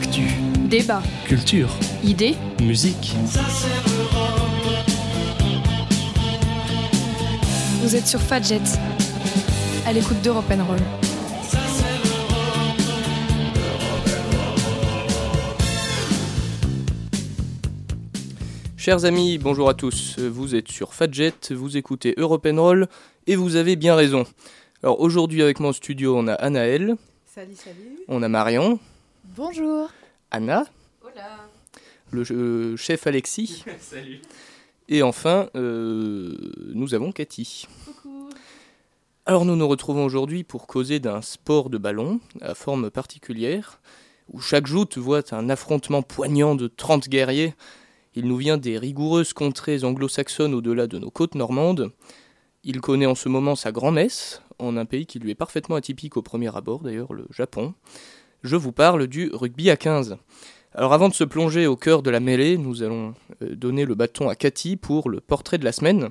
Actu, Débat, culture, idées, musique. vous êtes sur Fadjet, à l'écoute d'Europe Roll. Chers amis, bonjour à tous. Vous êtes sur Fadjet, vous écoutez Europe Roll et vous avez bien raison. Alors aujourd'hui avec moi au studio, on a Anaël, Salut, salut. on a Marion, Bonjour. Anna, Hola. le euh, chef Alexis. Et enfin, euh, nous avons Cathy. Coucou. Alors nous nous retrouvons aujourd'hui pour causer d'un sport de ballon à forme particulière, où chaque joute voit un affrontement poignant de 30 guerriers. Il nous vient des rigoureuses contrées anglo-saxonnes au-delà de nos côtes normandes. Il connaît en ce moment sa grand-messe, en un pays qui lui est parfaitement atypique au premier abord, d'ailleurs le Japon. Je vous parle du rugby à 15. Alors avant de se plonger au cœur de la mêlée, nous allons euh, donner le bâton à Cathy pour le portrait de la semaine.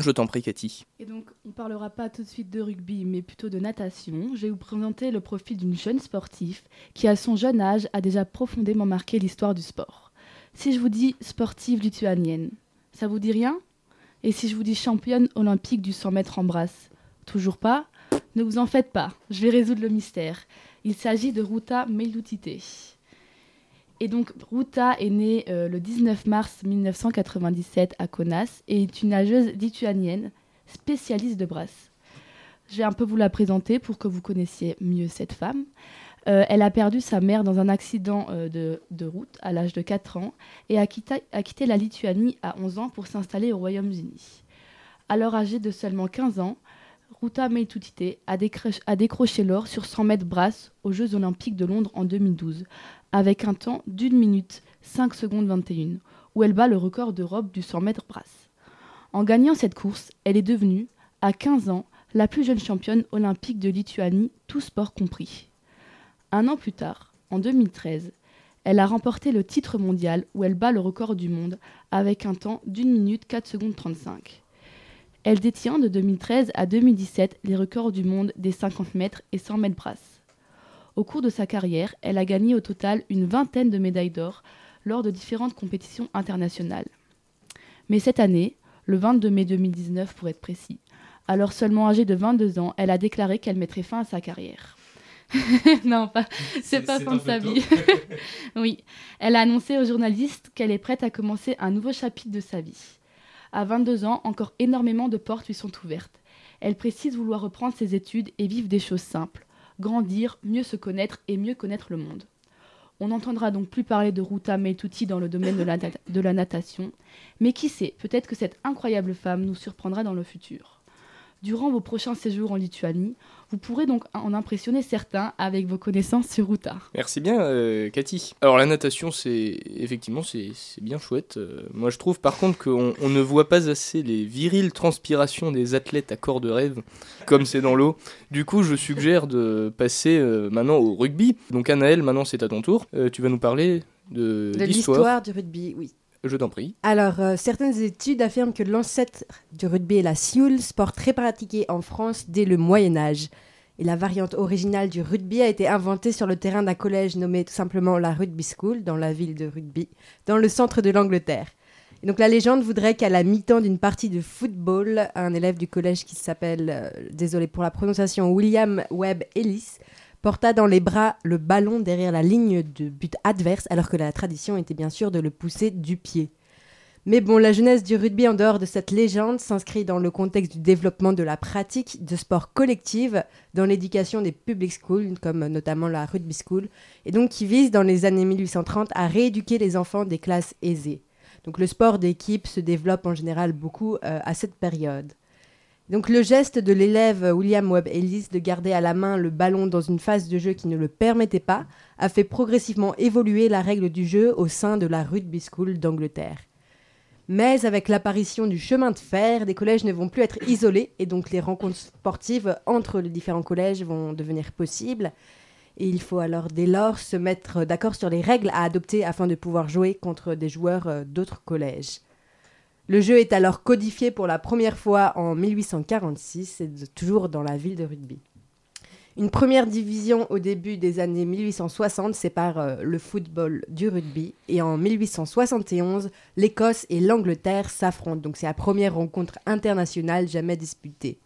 Je t'en prie Cathy. Et donc, on ne parlera pas tout de suite de rugby, mais plutôt de natation. Je vais vous présenter le profil d'une jeune sportive qui, à son jeune âge, a déjà profondément marqué l'histoire du sport. Si je vous dis sportive lituanienne, ça vous dit rien? Et si je vous dis championne olympique du 100 mètres en brasse? Toujours pas? Ne vous en faites pas, je vais résoudre le mystère. Il s'agit de Ruta Meilutite. Et donc, Ruta est née euh, le 19 mars 1997 à Kaunas et est une nageuse lituanienne spécialiste de brasse. Je vais un peu vous la présenter pour que vous connaissiez mieux cette femme. Euh, elle a perdu sa mère dans un accident euh, de, route à l'âge de 4 ans et a a quitté la Lituanie à 11 ans pour s'installer au Royaume-Uni. Alors âgée de seulement 15 ans, Ruta Meitutite a, décroché- l'or sur 100 mètres brasse aux Jeux Olympiques de Londres en 2012 avec un temps d'une minute 5 secondes 21 où elle bat le record d'Europe du 100 mètres brasse. En gagnant cette course, elle est devenue, à 15 ans, la plus jeune championne olympique de Lituanie, tout sport compris. Un an plus tard, en 2013, elle a remporté le titre mondial où elle bat le record du monde avec un temps d'une minute 4 secondes 35. Elle détient de 2013 à 2017 les records du monde des 50 mètres et 100 mètres brasse. Au cours de sa carrière, elle a gagné au total une vingtaine de médailles d'or lors de différentes compétitions internationales. Mais cette année, le 22 mai 2019 pour être précis, alors seulement âgée de 22 ans, elle a déclaré qu'elle mettrait fin à sa carrière. non, pas, c'est pas fin de sa vie. oui, elle a annoncé aux journalistes qu'elle est prête à commencer un nouveau chapitre de sa vie. À 22 ans, encore énormément de portes lui sont ouvertes. Elle précise vouloir reprendre ses études et vivre des choses simples, grandir, mieux se connaître et mieux connaître le monde. On n'entendra donc plus parler de Ruta Meituti dans le domaine de la, nata- de la natation, mais qui sait, peut-être que cette incroyable femme nous surprendra dans le futur. Durant vos prochains séjours en Lituanie, vous pourrez donc en impressionner certains avec vos connaissances sur Ruta. Merci bien, euh, Cathy. Alors la natation, c'est effectivement c'est c'est bien chouette. Euh, moi, je trouve par contre qu'on on ne voit pas assez les viriles transpirations des athlètes à corps de rêve, comme c'est dans l'eau. Du coup, je suggère de passer euh, maintenant au rugby. Donc, Anaël, maintenant c'est à ton tour. Euh, tu vas nous parler de, De l'histoire. l'histoire du rugby, oui. Je t'en prie. Alors, euh, certaines études affirment que l'ancêtre du rugby est la sioule, sport très pratiqué en France dès le Moyen Âge. Et la variante originale du rugby a été inventée sur le terrain d'un collège nommé tout simplement la Rugby School, dans la ville de Rugby, dans le centre de l'Angleterre. Et donc la légende voudrait qu'à la mi-temps d'une partie de football, un élève du collège qui s'appelle, euh, désolé pour la prononciation, William Webb Ellis, porta dans les bras le ballon derrière la ligne de but adverse, alors que la tradition était bien sûr de le pousser du pied. Mais bon, la jeunesse du rugby en dehors de cette légende s'inscrit dans le contexte du développement de la pratique de sport collective dans l'éducation des public schools, comme notamment la rugby school, et donc qui vise dans les années 1830 à rééduquer les enfants des classes aisées. Donc le sport d'équipe se développe en général beaucoup euh, à cette période. Donc le geste de l'élève William Webb Ellis de garder à la main le ballon dans une phase de jeu qui ne le permettait pas a fait progressivement évoluer la règle du jeu au sein de la rugby school d'Angleterre. Mais avec l'apparition du chemin de fer, les collèges ne vont plus être isolés et donc les rencontres sportives entre les différents collèges vont devenir possibles. Et il faut alors dès lors se mettre d'accord sur les règles à adopter afin de pouvoir jouer contre des joueurs euh, d'autres collèges. Le jeu est alors codifié pour la première fois en 1846, et de- toujours dans la ville de Rugby. Une première division au début des années 1860 sépare euh, le football du rugby et en 1871, l'Écosse et l'Angleterre s'affrontent. Donc c'est la première rencontre internationale jamais disputée.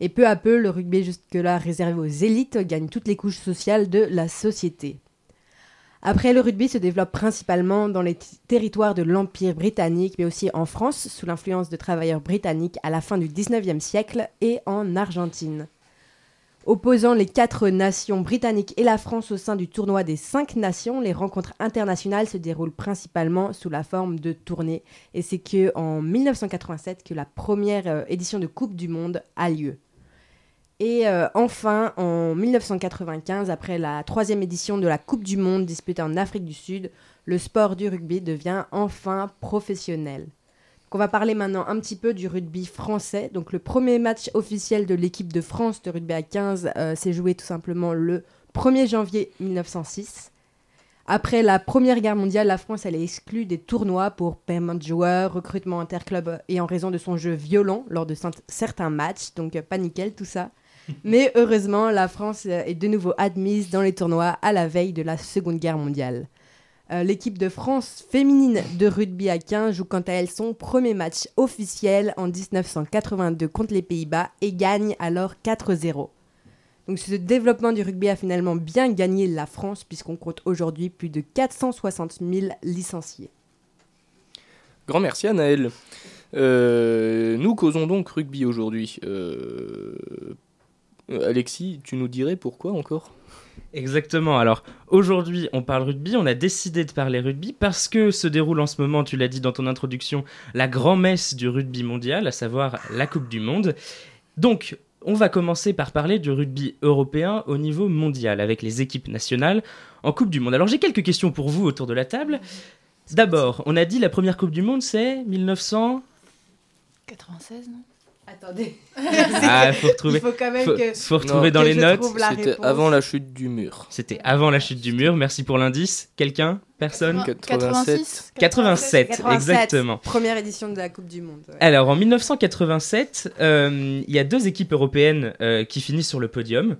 Et peu à peu, le rugby jusque-là réservé aux élites gagne toutes les couches sociales de la société. Après, le rugby se développe principalement dans les territoires de l'Empire britannique, mais aussi en France, sous l'influence de travailleurs britanniques à la fin du 19e siècle, et en Argentine. Opposant les quatre nations britanniques et la France au sein du tournoi des cinq nations, les rencontres internationales se déroulent principalement sous la forme de tournées. Et c'est que en 1987 que la première euh, édition de Coupe du Monde a lieu. Et euh, enfin, en 1995, après la troisième édition de la Coupe du Monde disputée en Afrique du Sud, le sport du rugby devient enfin professionnel. on va parler maintenant un petit peu du rugby français. Donc le premier match officiel de l'équipe de France de rugby à 15 euh, s'est joué tout simplement le 1er janvier 1906. Après la Première Guerre mondiale, la France est exclue des tournois pour paiement de joueurs, recrutement interclub et en raison de son jeu violent lors de certains matchs. Donc pas nickel tout ça. Mais heureusement, la France est de nouveau admise dans les tournois à la veille de la Seconde Guerre mondiale. Euh, l'équipe de France féminine de rugby à 15 joue quant à elle son premier match officiel en 1982 contre les Pays-Bas et gagne alors 4-0. Donc ce développement du rugby a finalement bien gagné la France puisqu'on compte aujourd'hui plus de 460 000 licenciés. Grand merci à. Euh, nous causons donc rugby aujourd'hui. Euh, euh, Alexis, tu nous dirais pourquoi encore? Exactement. Alors aujourd'hui, on parle rugby. On a décidé de parler rugby parce que se déroule en ce moment, tu l'as dit dans ton introduction, la grand-messe du rugby mondial, à savoir la Coupe du Monde. Donc, on va commencer par parler du rugby européen au niveau mondial avec les équipes nationales en Coupe du Monde. Alors j'ai quelques questions pour vous autour de la table. D'abord, on a dit la première Coupe du Monde c'est 1996, non? Attendez. ah, faut retrouver. Il faut quand même que. Faut retrouver dans les notes. C'était avant la chute du mur. C'était avant la chute du mur. Merci pour l'indice. Quelqu'un? Personne? 87. 87. exactement. Première édition de la Coupe du Monde. Alors en 1987, euh, il y a deux équipes européennes euh, qui finissent sur le podium.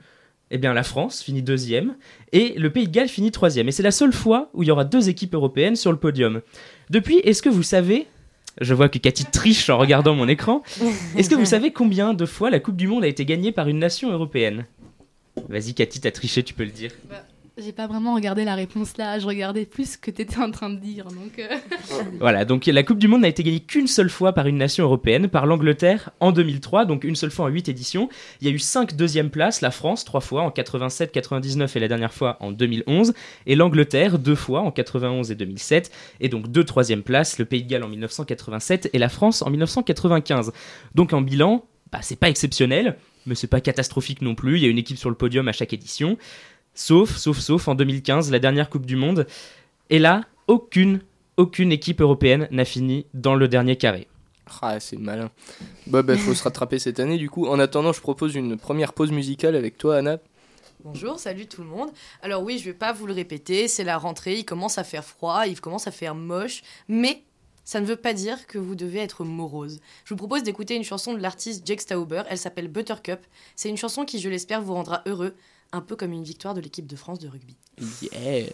Eh bien, la France finit deuxième et le Pays de Galles finit troisième. Et c'est la seule fois où il y aura deux équipes européennes sur le podium. Depuis, est-ce que vous savez je vois que Cathy triche en regardant mon écran. Est-ce que vous savez combien de fois la Coupe du Monde a été gagnée par une nation européenne? Vas-y, Cathy, t'as triché, tu peux le dire. Bah, j'ai pas vraiment regardé la réponse là, je regardais plus ce que tu étais en train de dire. Donc euh. voilà, donc la Coupe du Monde n'a été gagnée qu'une seule fois par une nation européenne, par l'Angleterre en 2003, donc une seule fois en 8 éditions. Il y a eu 5 deuxièmes places, la France trois fois en 87, 99 et la dernière fois en 2011, et l'Angleterre deux fois en 91 et 2007, et donc deux troisièmes places, le Pays de Galles en 1987 et la France en 1995. Donc en bilan, bah, c'est pas exceptionnel, mais c'est pas catastrophique non plus, il y a une équipe sur le podium à chaque édition. Sauf, sauf, sauf en 2015, la dernière Coupe du Monde. Et là, aucune, aucune équipe européenne n'a fini dans le dernier carré. Ah, c'est malin. Bah, bah, faut se rattraper cette année du coup. En attendant, je propose une première pause musicale avec toi, Anna. Bonjour, salut tout le monde. Alors oui, je vais pas vous le répéter, c'est la rentrée, il commence à faire froid, il commence à faire moche, mais ça ne veut pas dire que vous devez être morose. Je vous propose d'écouter une chanson de l'artiste Jake Stauber, elle s'appelle Buttercup. C'est une chanson qui, je l'espère, vous rendra heureux un peu comme une victoire de l'équipe de France de rugby. Yeah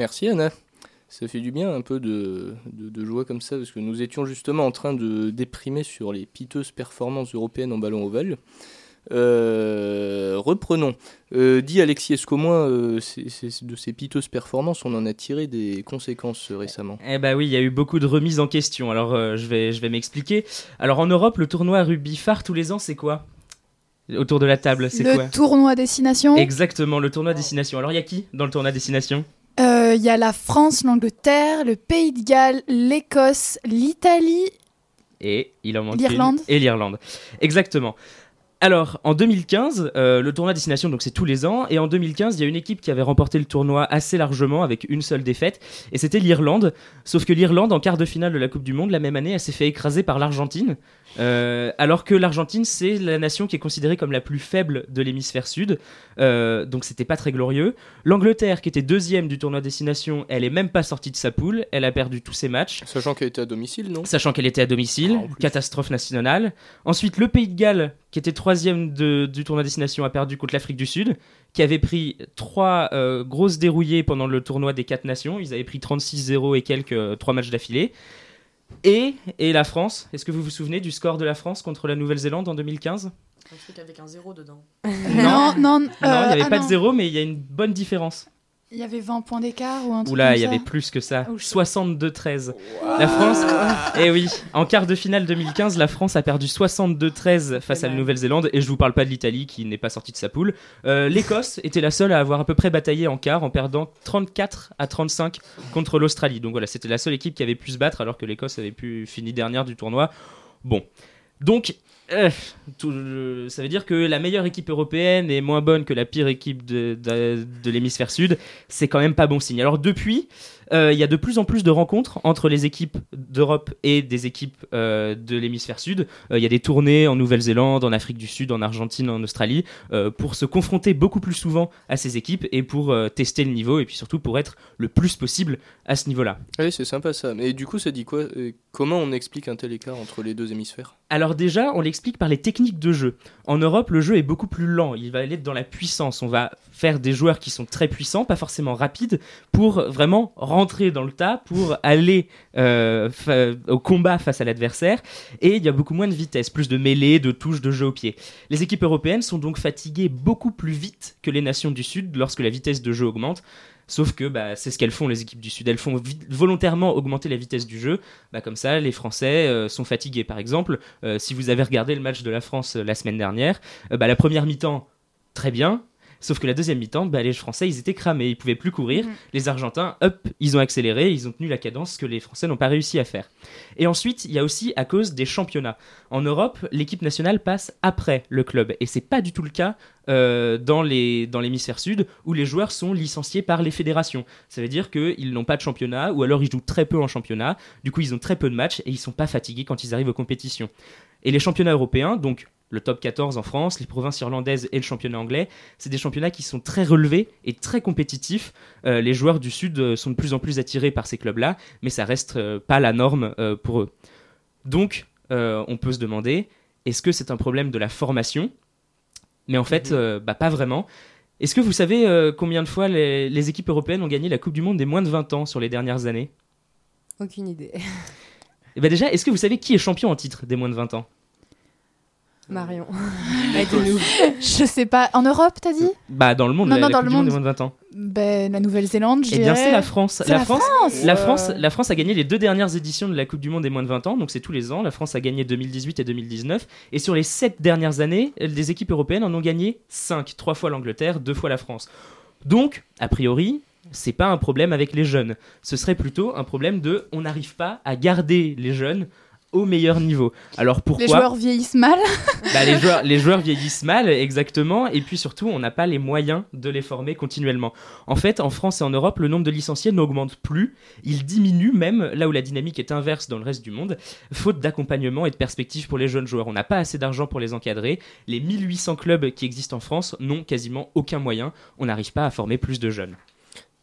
Merci Anna. Ça fait du bien un peu de, de, de joie comme ça, parce que nous étions justement en train de déprimer sur les piteuses performances européennes en ballon ovale. Euh, reprenons. Euh, dit Alexis, est-ce qu'au moins euh, de ces piteuses performances, on en a tiré des conséquences euh, récemment Eh bah oui, il y a eu beaucoup de remises en question. Alors euh, je vais, je vais m'expliquer. Alors en Europe, le tournoi rugby phare tous les ans, c'est quoi? Autour de la table, c'est Le quoi? tournoi destination? Exactement, le tournoi destination. Alors il y a qui dans le tournoi destination? Euh, Il y a la France, l'Angleterre, le Pays de Galles, l'Écosse, l'Italie. Et il en manque une. L'Irlande. Et l'Irlande. Exactement. Alors, en 2015, euh, le tournoi destination, donc c'est tous les ans, et en 2015, il y a une équipe qui avait remporté le tournoi assez largement avec une seule défaite, et c'était l'Irlande. Sauf que l'Irlande, en quart de finale de la Coupe du Monde, la même année, elle s'est fait écraser par l'Argentine, euh, alors que l'Argentine, c'est la nation qui est considérée comme la plus faible de l'hémisphère sud, euh, donc c'était pas très glorieux. L'Angleterre, qui était deuxième du tournoi destination, elle est même pas sortie de sa poule, elle a perdu tous ses matchs. Sachant qu'elle était à domicile, non? Sachant qu'elle était à domicile, Ah, catastrophe nationale. Ensuite, le Pays de Galles, qui était troisième de- du tournoi destination, a perdu contre l'Afrique du Sud, qui avait pris trois euh, grosses dérouillées pendant le tournoi des quatre nations. Ils avaient pris 36-0 et quelques euh, trois matchs d'affilée. Et, et la France, est-ce que vous vous souvenez du score de la France contre la Nouvelle-Zélande en 2015 Un truc avec un zéro dedans. Non, non. Non, il n'y euh, avait ah pas de non. zéro, mais il y a une bonne différence. Il y avait 20 points d'écart ou un truc Oula, il y avait plus que ça. Oh, je- 62-13. La France, eh oui, en quart de finale 2015, la France a perdu 62-13 face à la. Nouvelle-Zélande, et je vous parle pas de l'Italie qui n'est pas sortie de sa poule. Euh, L'Écosse était la seule à avoir à peu près bataillé en quart en perdant 34 à 35 contre l'Australie. Donc voilà, c'était la seule équipe qui avait pu se battre alors que l'Écosse avait pu finir dernière du tournoi. Bon, donc. euh, euh, ça veut dire que la meilleure équipe européenne est moins bonne que la pire équipe de, l'hémisphère sud. C'est quand même pas bon signe. Alors depuis, il y a de plus en plus de rencontres entre les équipes d'Europe et des équipes euh, de l'hémisphère sud. Euh, Il y a des tournées en Nouvelle-Zélande, en Afrique du Sud, en Argentine, en Australie, euh, pour se confronter beaucoup plus souvent à ces équipes et pour euh, tester le niveau et puis surtout pour être le plus possible à ce niveau-là. Oui, c'est sympa ça. Mais du coup, ça dit quoi Euh, Comment on explique un tel écart entre les deux hémisphères? Alors déjà, on l'explique par les techniques de jeu. En Europe, le jeu est beaucoup plus lent, il va aller dans la puissance. On va faire des joueurs qui sont très puissants, pas forcément rapides, pour vraiment rentrer dans le tas, pour aller euh, au combat face à l'adversaire. Et il y a beaucoup moins de vitesse, plus de mêlée, de touches, de jeu au pied. Les équipes européennes sont donc fatiguées beaucoup plus vite que les nations du Sud lorsque la vitesse de jeu augmente. Sauf que bah, c'est ce qu'elles font, les équipes du Sud. Elles font volontairement augmenter la vitesse du jeu. Bah, comme ça, les Français euh, sont fatigués. Par exemple, euh, si vous avez regardé le match de la France la semaine dernière, bah, la première mi-temps, très bien. Sauf que la deuxième mi-temps, bah, les Français, ils étaient cramés, ils pouvaient plus courir. Mhm. Les Argentins, hop, ils ont accéléré, ils ont tenu la cadence que les Français n'ont pas réussi à faire. Et ensuite, il y a aussi à cause des championnats. En Europe, l'équipe nationale passe après le club, et c'est pas du tout le cas euh, dans l'hémisphère sud où les joueurs sont licenciés par les fédérations. Ça veut dire qu'ils n'ont pas de championnat, ou alors ils jouent très peu en championnat. Du coup, ils ont très peu de matchs et ils sont pas fatigués quand ils arrivent aux compétitions. Et les championnats européens, donc le top 14 en France, les provinces irlandaises et le championnat anglais, c'est des championnats qui sont très relevés et très compétitifs. Euh, les joueurs du Sud euh, sont de plus en plus attirés par ces clubs-là, mais ça reste euh, pas la norme euh, pour eux. Donc, on peut se demander, est-ce que c'est un problème de la formation? Mais en fait, euh, bah, pas vraiment. Est-ce que vous savez combien de fois les, les équipes européennes ont gagné la Coupe du Monde des moins de 20 ans sur les dernières années? Aucune idée. Et bah déjà, est-ce que vous savez qui est champion en titre des moins de 20 ans? Marion. Je sais pas. En Europe, t'as dit? Bah dans le monde, Non, la, non, la dans le monde des moins de 20 ans. Ben, la Nouvelle-Zélande, je Eh bien, c'est la France. La France, France la France, la France a gagné les deux dernières éditions de la Coupe du Monde des moins de 20 ans, donc c'est tous les ans. La France a gagné 2018 et 2019. Et sur les sept dernières années, les équipes européennes en ont gagné 5. Trois fois l'Angleterre, deux fois la France. Donc, a priori, c'est pas un problème avec les jeunes. Ce serait plutôt un problème de on n'arrive pas à garder les jeunes au meilleur niveau. Alors pourquoi Les joueurs vieillissent mal. bah, les, joueurs, les joueurs vieillissent mal, exactement, et puis surtout, on n'a pas les moyens de les former continuellement. En fait, en France et en Europe, le nombre de licenciés n'augmente plus, il diminue même là où la dynamique est inverse dans le reste du monde, faute d'accompagnement et de perspectives pour les jeunes joueurs. On n'a pas assez d'argent pour les encadrer, les 1800 clubs qui existent en France n'ont quasiment aucun moyen, on n'arrive pas à former plus de jeunes.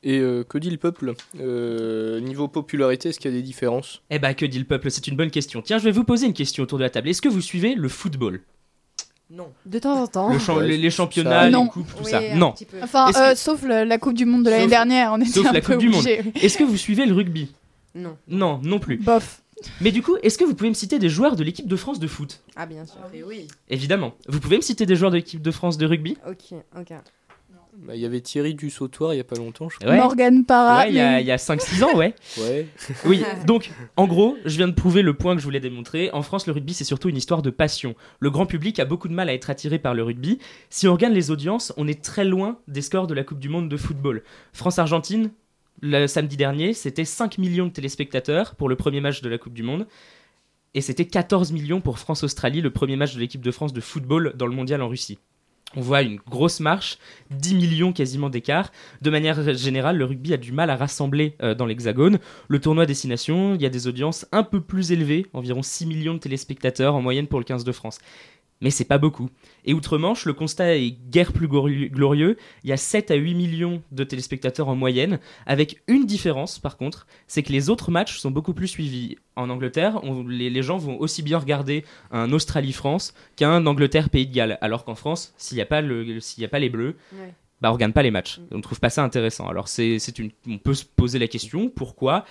Et euh, que dit le peuple? Euh, Niveau popularité, est-ce qu'il y a des différences? Eh bah, que dit le peuple? C'est une bonne question. Tiens, je vais vous poser une question autour de la table. Est-ce que vous suivez le football? Non. De temps en temps. Le champ- Ouais, les, championnats, Non. les coupes, tout Oui, ça. Non. Enfin, euh, que- sauf le- la Coupe du Monde de l'année Sauf- dernière, on était sauf un la peu Coupe du Monde. obligés. Est-ce que vous suivez le rugby? Non. Non, non plus. Bof. Mais du coup, est-ce que vous pouvez me citer des joueurs de l'équipe de France de foot? Ah, bien sûr. Et oui. Évidemment. Vous pouvez me citer des joueurs de l'équipe de France de rugby? Ok, ok. Bah, Il y avait Thierry du Sautoir il y a pas longtemps, je crois. Ouais. Morgan Parra. Ouais, il y a, mais- il y a 5-6 ans, ouais. Ouais. Oui, donc en gros, je viens de prouver le point que je voulais démontrer. En France, le rugby, c'est surtout une histoire de passion. Le grand public a beaucoup de mal à être attiré par le rugby. Si on regarde les audiences, on est très loin des scores de la Coupe du Monde de football. France-Argentine, le samedi dernier, c'était 5 millions de téléspectateurs pour le premier match de la Coupe du Monde. Et c'était 14 millions pour France-Australie, le premier match de l'équipe de France de football dans le mondial en Russie. On voit une grosse marche, 10 millions quasiment d'écart. De manière générale, le rugby a du mal à rassembler euh, dans l'hexagone. Le tournoi Destination, il y a des audiences un peu plus élevées, environ 6 millions de téléspectateurs en moyenne pour le 15 de France. Mais c'est pas beaucoup. Et outre-Manche, le constat est guère plus glori- glorieux. Il y a 7 à 8 millions de téléspectateurs en moyenne, avec une différence par contre, c'est que les autres matchs sont beaucoup plus suivis. En Angleterre, on- les, les gens vont aussi bien regarder un Australie-France qu'un Angleterre-Pays de Galles, alors qu'en France, s'il n'y a, pas le- s'il y a pas les Bleus, Ouais. bah on regarde pas les matchs. On trouve pas ça intéressant. Alors c'est c'est une, on peut se poser la question pourquoi.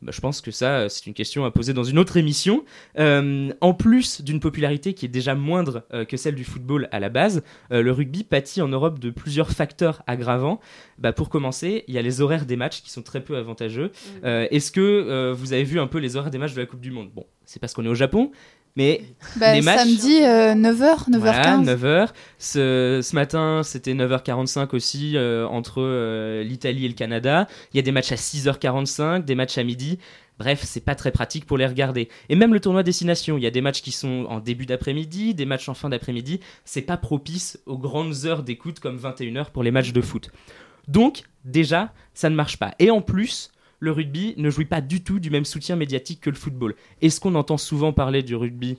Bah, je pense que ça, c'est une question à poser dans une autre émission. Euh, en plus d'une popularité qui est déjà moindre euh, que celle du football à la base, euh, le rugby pâtit en Europe de plusieurs facteurs aggravants. Bah, pour commencer, il y a les horaires des matchs qui sont très peu avantageux. Euh, Est-ce que euh, vous avez vu un peu les horaires des matchs de la Coupe du Monde? Bon, c'est parce qu'on est au Japon, mais Bah, les matchs- Samedi, euh, 9h, 9h15. voilà, 9h. Ce, ce matin, c'était 9h45 aussi euh, entre euh, l'Italie et le Canada. Il y a des matchs à 6h45, des matchs à midi. Bref, c'est pas très pratique pour les regarder. Et même le tournoi destination, il y a des matchs qui sont en début d'après-midi, des matchs en fin d'après-midi. C'est pas propice aux grandes heures d'écoute comme 21h pour les matchs de foot. Donc, déjà, ça ne marche pas. Et en plus, le rugby ne jouit pas du tout du même soutien médiatique que le football. Est-ce qu'on entend souvent parler du rugby?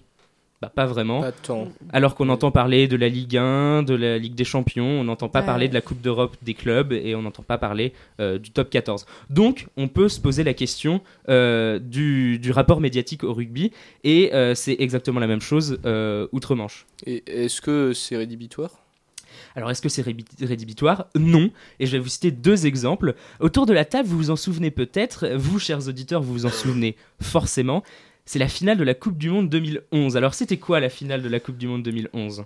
Bah, pas vraiment. Pas tant. Alors qu'on entend parler de la Ligue 1, de la Ligue des Champions, on n'entend pas Ouais. parler de la Coupe d'Europe des clubs et on n'entend pas parler euh, du top 14. Donc on peut se poser la question euh, du, du rapport médiatique au rugby et euh, c'est exactement la même chose euh, outre-Manche. Et est-ce que c'est rédhibitoire? Alors est-ce que c'est rédhibitoire? Non. Et je vais vous citer deux exemples. Autour de la table, vous vous en souvenez peut-être, vous chers auditeurs, vous vous en souvenez forcément. C'est la finale de la Coupe du Monde 2011. Alors c'était quoi la finale de la Coupe du Monde 2011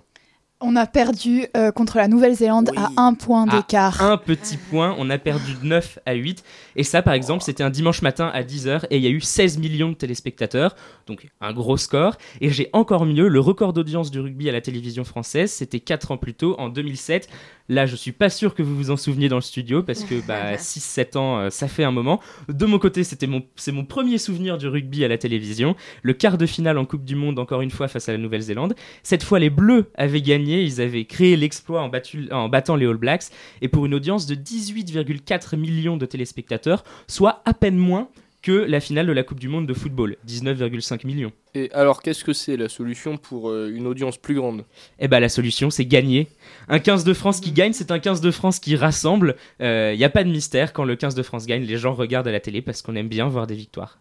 On a perdu euh, contre la Nouvelle-Zélande Oui. à un point d'écart. un petit point, on a perdu de 9 à 8. Et ça, par exemple, c'était un dimanche matin à 10h et il y a eu 16 millions de téléspectateurs, donc un gros score. Et j'ai encore mieux, le record d'audience du rugby à la télévision française, c'était 4 ans plus tôt, en 2007. Là, je suis pas sûr que vous vous en souveniez dans le studio parce que bah, 6-7 ans, euh, ça fait un moment. De mon côté, c'était mon, c'est mon premier souvenir du rugby à la télévision. Le quart de finale en Coupe du Monde, encore une fois, face à la Nouvelle-Zélande. Cette fois, les Bleus avaient gagné, ils avaient créé l'exploit en, battu- en battant les All Blacks et pour une audience de 18,4 millions de téléspectateurs, soit à peine moins que la finale de la Coupe du Monde de football, 19,5 millions. Et alors, qu'est-ce que c'est la solution pour euh, une audience plus grande? Eh ben la solution, c'est gagner. Un 15 de France qui gagne, c'est un 15 de France qui rassemble. Il n'y a pas de mystère, quand le 15 de France gagne, les gens regardent à la télé parce qu'on aime bien voir des victoires.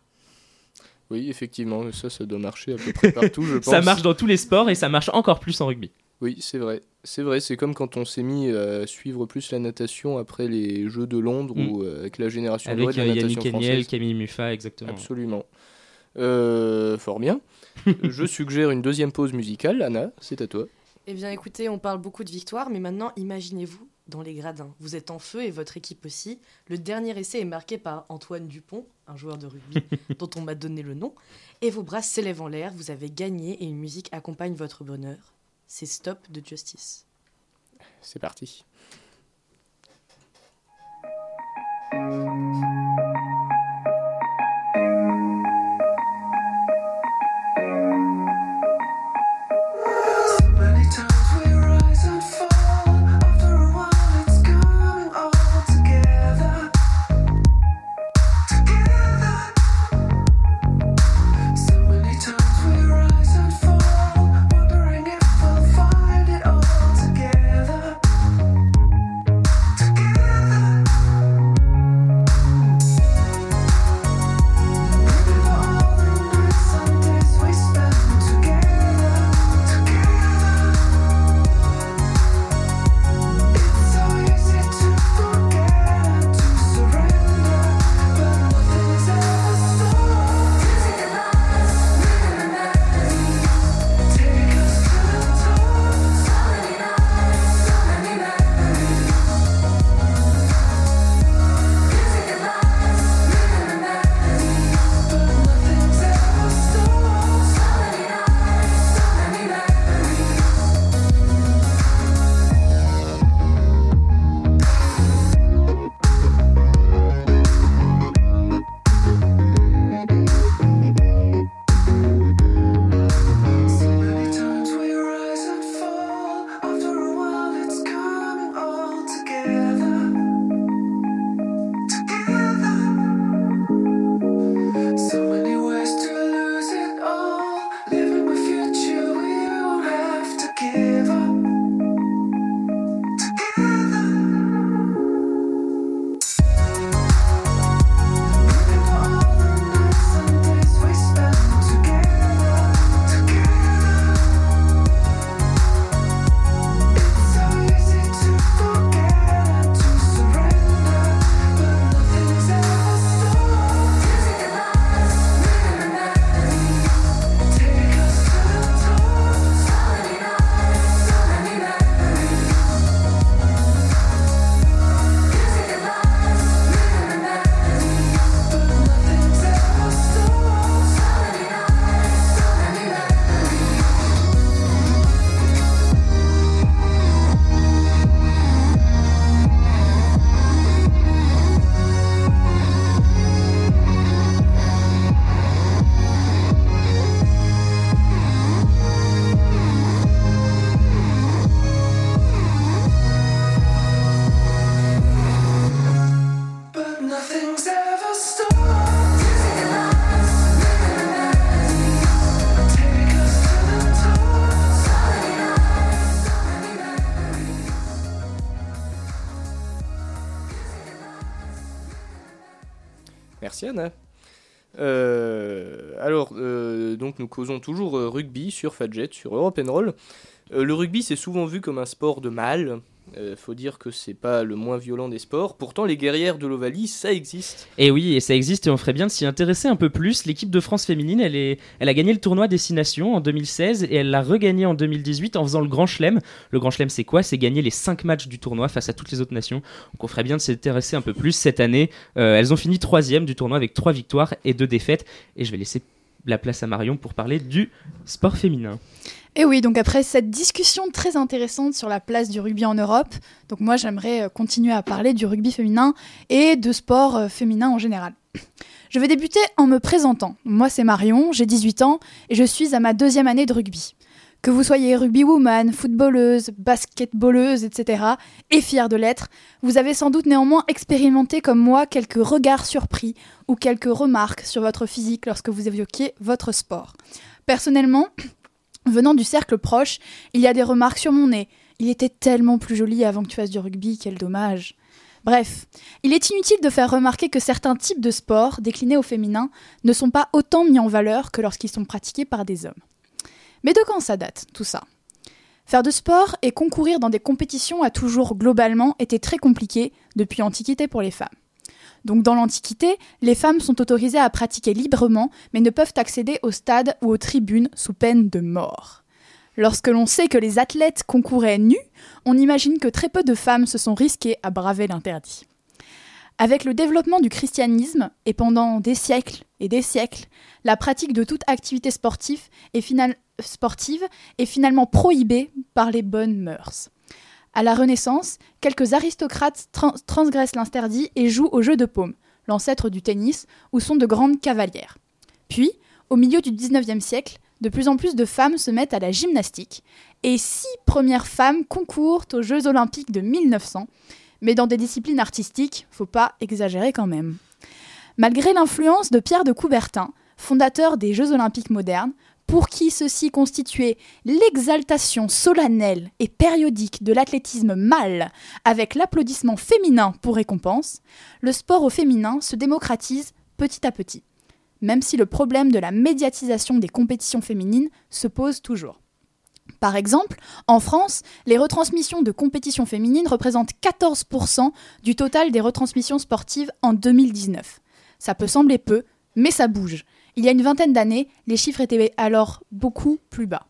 Oui, effectivement, ça, ça doit marcher à peu près partout, je pense. Ça marche dans tous les sports et ça marche encore plus en rugby. Oui, c'est vrai. C'est vrai, c'est comme quand on s'est mis à suivre plus la natation après les Jeux de Londres Mm. ou euh, avec la génération Avec de euh, la Yannick natation Eniel, française. Camille Muffat, exactement. Absolument. Euh, fort bien. je suggère une deuxième pause musicale. Anna, c'est à toi. Eh bien, écoutez, on parle beaucoup de victoires, mais maintenant, imaginez-vous dans les gradins. Vous êtes en feu et votre équipe aussi. Le dernier essai est marqué par Antoine Dupont, un joueur de rugby dont on m'a donné le nom. Et vos bras s'élèvent en l'air, vous avez gagné et une musique accompagne votre bonheur. C'est Stop de Justice. C'est parti. Merci Anna. Euh, alors, euh, donc nous causons toujours euh, rugby sur Fadjet, sur Europe Roll. Le rugby, c'est souvent vu comme un sport de mâle. Euh, faut dire que c'est pas le moins violent des sports. Pourtant, les guerrières de l'Ovalie, ça existe. Et oui, et ça existe et on ferait bien de s'y intéresser un peu plus. L'équipe de France féminine, elle, est, elle a gagné le tournoi Destination en 2016 et elle l'a regagné en 2018 en faisant le Grand Chelem. Le Grand Chelem, c'est quoi? C'est gagner les 5 matchs du tournoi face à toutes les autres nations. Donc on ferait bien de s'intéresser un peu plus cette année. Euh, elles ont fini troisième du tournoi avec 3 victoires et 2 défaites. Et je vais laisser la place à Marion pour parler du sport féminin. Et oui, donc après cette discussion très intéressante sur la place du rugby en Europe, donc moi j'aimerais euh, continuer à parler du rugby féminin et de sport euh, féminin en général. Je vais débuter en me présentant. Moi c'est Marion, j'ai 18 ans et je suis à ma deuxième année de rugby. Que vous soyez rugby woman, footballeuse, basketballeuse, etc., et fière de l'être, vous avez sans doute néanmoins expérimenté comme moi quelques regards surpris ou quelques remarques sur votre physique lorsque vous évoquiez votre sport. Personnellement, Venant du cercle proche, il y a des remarques sur mon nez. Il était tellement plus joli avant que tu fasses du rugby, quel dommage. Bref, il est inutile de faire remarquer que certains types de sports, déclinés au féminin, ne sont pas autant mis en valeur que lorsqu'ils sont pratiqués par des hommes. Mais de quand ça date, tout ça? Faire de sport et concourir dans des compétitions a toujours globalement été très compliqué depuis l'Antiquité pour les femmes. Donc dans l'Antiquité, les femmes sont autorisées à pratiquer librement, mais ne peuvent accéder au stade ou aux tribunes sous peine de mort. Lorsque l'on sait que les athlètes concouraient nus, on imagine que très peu de femmes se sont risquées à braver l'interdit. Avec le développement du christianisme, et pendant des siècles et des siècles, la pratique de toute activité sportive est, sportive est finalement prohibée par les bonnes mœurs. À la Renaissance, quelques aristocrates trans- transgressent l'interdit et jouent au jeu de paume, l'ancêtre du tennis, où sont de grandes cavalières. Puis, au milieu du XIXe siècle, de plus en plus de femmes se mettent à la gymnastique, et six premières femmes concourent aux Jeux olympiques de 1900, mais dans des disciplines artistiques, faut pas exagérer quand même. Malgré l'influence de Pierre de Coubertin, fondateur des Jeux olympiques modernes, pour qui ceux-ci constituaient l'exaltation solennelle et périodique de l'athlétisme mâle avec l'applaudissement féminin pour récompense, le sport au féminin se démocratise petit à petit, même si le problème de la médiatisation des compétitions féminines se pose toujours. Par exemple, en France, les retransmissions de compétitions féminines représentent 14% du total des retransmissions sportives en 2019. Ça peut sembler peu, mais ça bouge. Il y a une vingtaine d'années, les chiffres étaient alors beaucoup plus bas.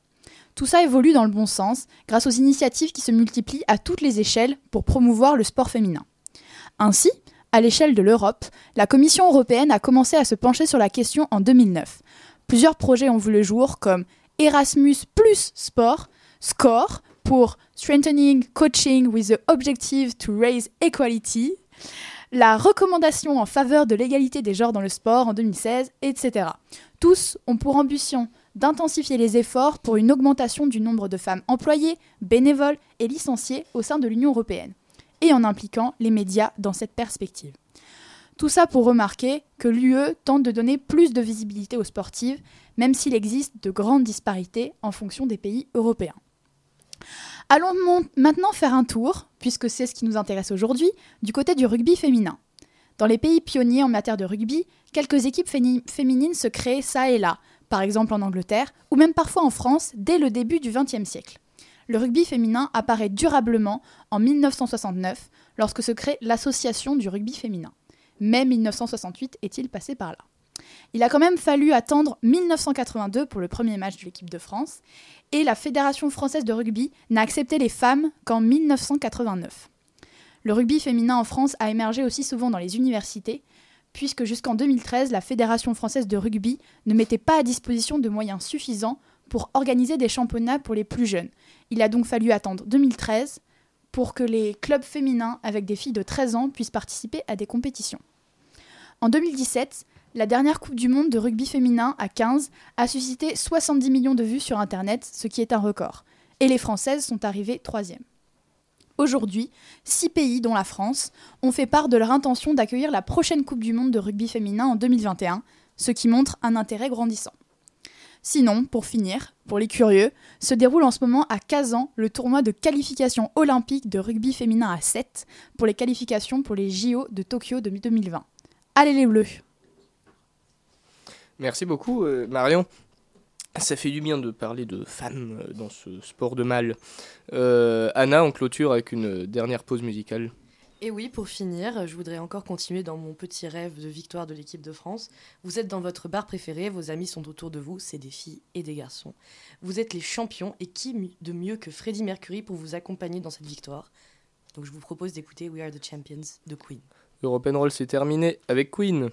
Tout ça évolue dans le bon sens grâce aux initiatives qui se multiplient à toutes les échelles pour promouvoir le sport féminin. Ainsi, à l'échelle de l'Europe, la Commission européenne a commencé à se pencher sur la question en 2009. Plusieurs projets ont vu le jour comme Erasmus plus sport, SCORE pour Strengthening Coaching with the Objective to Raise Equality, la recommandation en faveur de l'égalité des genres dans le sport en 2016, etc. Tous ont pour ambition d'intensifier les efforts pour une augmentation du nombre de femmes employées, bénévoles et licenciées au sein de l'Union européenne, et en impliquant les médias dans cette perspective. Tout ça pour remarquer que l'UE tente de donner plus de visibilité aux sportives, même s'il existe de grandes disparités en fonction des pays européens. Allons maintenant faire un tour, puisque c'est ce qui nous intéresse aujourd'hui, du côté du rugby féminin. Dans les pays pionniers en matière de rugby, quelques équipes féminines se créent ça et là, par exemple en Angleterre, ou même parfois en France, dès le début du XXe siècle. Le rugby féminin apparaît durablement en 1969, lorsque se crée l'Association du rugby féminin. Mais 1968 est-il passé par là? Il a quand même fallu attendre 1982 pour le premier match de l'équipe de France, et la Fédération française de rugby n'a accepté les femmes qu'en 1989. Le rugby féminin en France a émergé aussi souvent dans les universités, puisque jusqu'en 2013, la Fédération française de rugby ne mettait pas à disposition de moyens suffisants pour organiser des championnats pour les plus jeunes. Il a donc fallu attendre 2013 pour que les clubs féminins avec des filles de 13 ans puissent participer à des compétitions. En 2017, la dernière Coupe du Monde de rugby féminin à 15 a suscité 70 millions de vues sur Internet, ce qui est un record. Et les Françaises sont arrivées troisième. Aujourd'hui, six pays, dont la France, ont fait part de leur intention d'accueillir la prochaine Coupe du Monde de rugby féminin en 2021, ce qui montre un intérêt grandissant. Sinon, pour finir, pour les curieux, se déroule en ce moment à Kazan le tournoi de qualification olympique de rugby féminin à 7 pour les qualifications pour les JO de Tokyo de 2020. Allez les bleus Merci beaucoup, euh, Marion. Ça fait du bien de parler de femmes euh, dans ce sport de mal. Euh, Anna, on clôture avec une dernière pause musicale. Et oui, pour finir, je voudrais encore continuer dans mon petit rêve de victoire de l'équipe de France. Vous êtes dans votre bar préféré, vos amis sont autour de vous, c'est des filles et des garçons. Vous êtes les champions et qui de mieux que Freddie Mercury pour vous accompagner dans cette victoire? Donc je vous propose d'écouter We Are the Champions de Queen. European Roll, c'est terminé avec Queen.